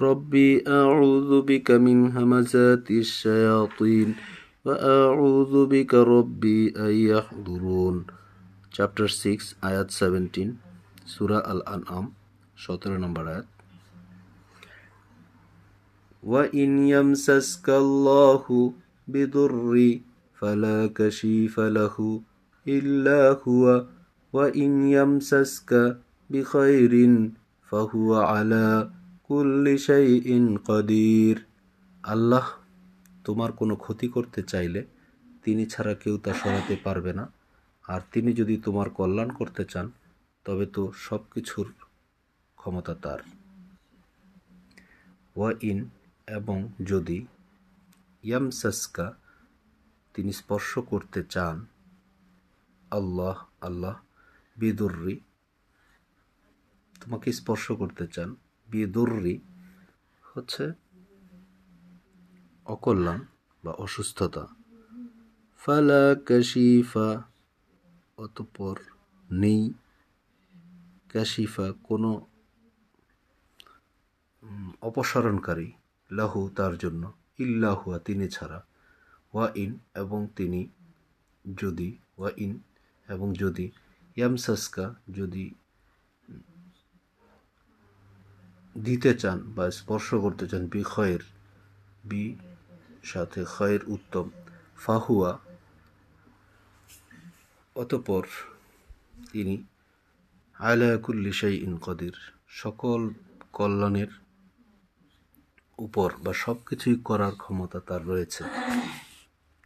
ربي أعوذ بك من همزات الشياطين وأعوذ بك ربي أن يحضرون Chapter 6 আয়াত 17 সূরা আল আনআম 17 নম্বর আয়াত وإن يمسسك الله بضر فلا كشيف له إلا هو وإن يمسسك بخير فهو على কুল্লি শাই ইন কদির। আল্লাহ তোমার কোনো ক্ষতি করতে চাইলে তিনি ছাড়া কেউ তা সরাতে পারবে না। আর তিনি যদি তোমার কল্যাণ করতে চান, তবে তো সব কিছুর ক্ষমতা তার। ওয়া ইন এবং যদি ইয়ামসাসকা তিনি স্পর্শ করতে চান, আল্লাহ আল্লাহ বিদুর্রি তোমাকে স্পর্শ করতে চান বিদুর্রি হচ্ছে অকল্যাণ বা অসুস্থতা। ফালা কাশিফা অতপর নেই। কাশিফা কোনো অপসারণকারী লাহু তার জন্য। ইল্লাহুয়া তিনি ছাড়া। ওয়া ইন, এবং তিনি যদি, ওয়া ইন, এবং যদি ইয়ামসাসকা, যদি দিতে চান বা স্পর্শ করতে চান, বি খয়ের বি সাথে খয়ের উত্তম। ফাহুয়া, অতপর তিনি আলায়াকুল্লি শাই ইন কদির, সকল কল্যাণের উপর বা সব কিছুই করার ক্ষমতা তার রয়েছে।